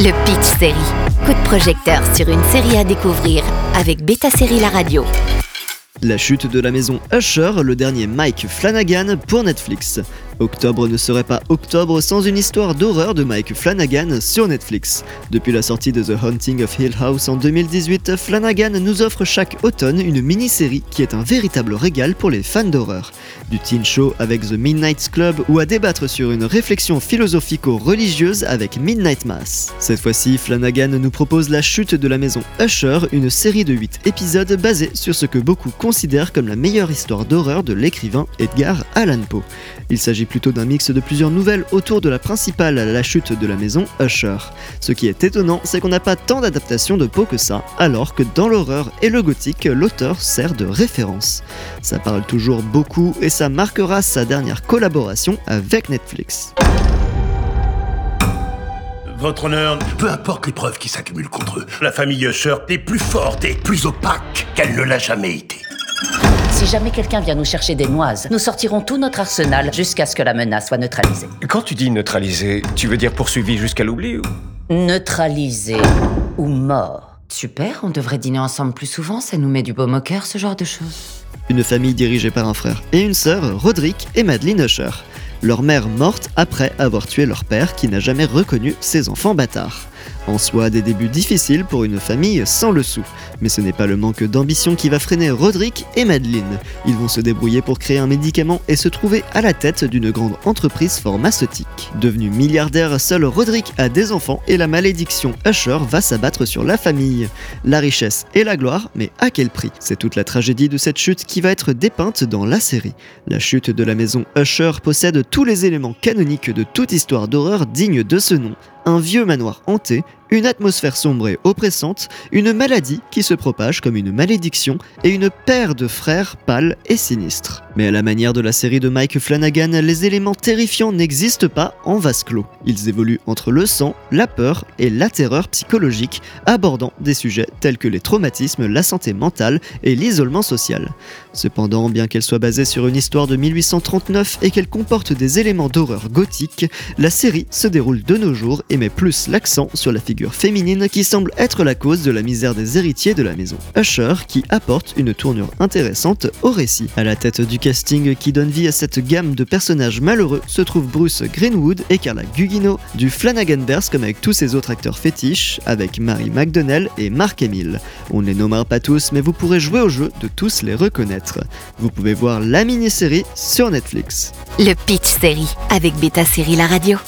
Le Pitch Série. Coup de projecteur sur une série à découvrir avec Beta Série La Radio. La chute de la maison Usher, le dernier Mike Flanagan pour Netflix. Octobre ne serait pas octobre sans une histoire d'horreur de Mike Flanagan sur Netflix. Depuis la sortie de The Haunting of Hill House en 2018, Flanagan nous offre chaque automne une mini-série qui est un véritable régal pour les fans d'horreur. Du teen show avec The Midnight Club ou à débattre sur une réflexion philosophico-religieuse avec Midnight Mass. Cette fois-ci, Flanagan nous propose La chute de la maison Usher, une série de 8 épisodes basée sur ce que beaucoup considèrent comme la meilleure histoire d'horreur de l'écrivain Edgar Allan Poe. Plutôt d'un mix de plusieurs nouvelles autour de la principale La chute de la maison Usher. Ce qui est étonnant, c'est qu'on n'a pas tant d'adaptations de Poe que ça, alors que dans l'horreur et le gothique, l'auteur sert de référence. Ça parle toujours beaucoup et ça marquera sa dernière collaboration avec Netflix. Votre honneur, Peu importe les preuves qui s'accumulent contre eux, la famille Usher est plus forte et plus opaque qu'elle ne l'a jamais été. Si jamais quelqu'un vient nous chercher des noises, nous sortirons tout notre arsenal jusqu'à ce que la menace soit neutralisée. Quand tu dis neutraliser, tu veux dire poursuivi jusqu'à l'oubli ou Neutralisée ou mort. Super, on devrait dîner ensemble plus souvent, ça nous met du baume au cœur, ce genre de choses. Une famille dirigée par un frère et une sœur, Roderick et Madeleine Usher. Leur mère morte après avoir tué leur père qui n'a jamais reconnu ses enfants bâtards. En soi, des débuts difficiles pour une famille sans le sou. Mais ce n'est pas le manque d'ambition qui va freiner Roderick et Madeleine. Ils vont se débrouiller pour créer un médicament et se trouver à la tête d'une grande entreprise pharmaceutique. Devenu milliardaire, seul Roderick a des enfants et la malédiction Usher va s'abattre sur la famille. La richesse et la gloire, mais à quel prix? C'est toute la tragédie de cette chute qui va être dépeinte dans la série. La chute de la maison Usher possède tous les éléments canoniques de toute histoire d'horreur digne de ce nom un vieux manoir hanté, une atmosphère sombre et oppressante, une maladie qui se propage comme une malédiction et une paire de frères pâles et sinistres. Mais à la manière de la série de Mike Flanagan, les éléments terrifiants n'existent pas en vase clos. Ils évoluent entre le sang, la peur et la terreur psychologique, abordant des sujets tels que les traumatismes, la santé mentale et l'isolement social. Cependant, bien qu'elle soit basée sur une histoire de 1839 et qu'elle comporte des éléments d'horreur gothique, la série se déroule de nos jours et met plus l'accent sur la figure féminine qui semble être la cause de la misère des héritiers de la maison. Usher qui apporte une tournure intéressante au récit. À la tête du casting qui donne vie à cette gamme de personnages malheureux se trouve Bruce Greenwood et Carla Gugino, du Flanaganverse comme avec tous ses autres acteurs fétiches, avec Mary McDonnell et Mark Hamill. On ne les nommera pas tous, mais vous pourrez jouer au jeu de tous les reconnaître. Vous pouvez voir la mini-série sur Netflix. Le Pitch Série avec Beta Série La Radio.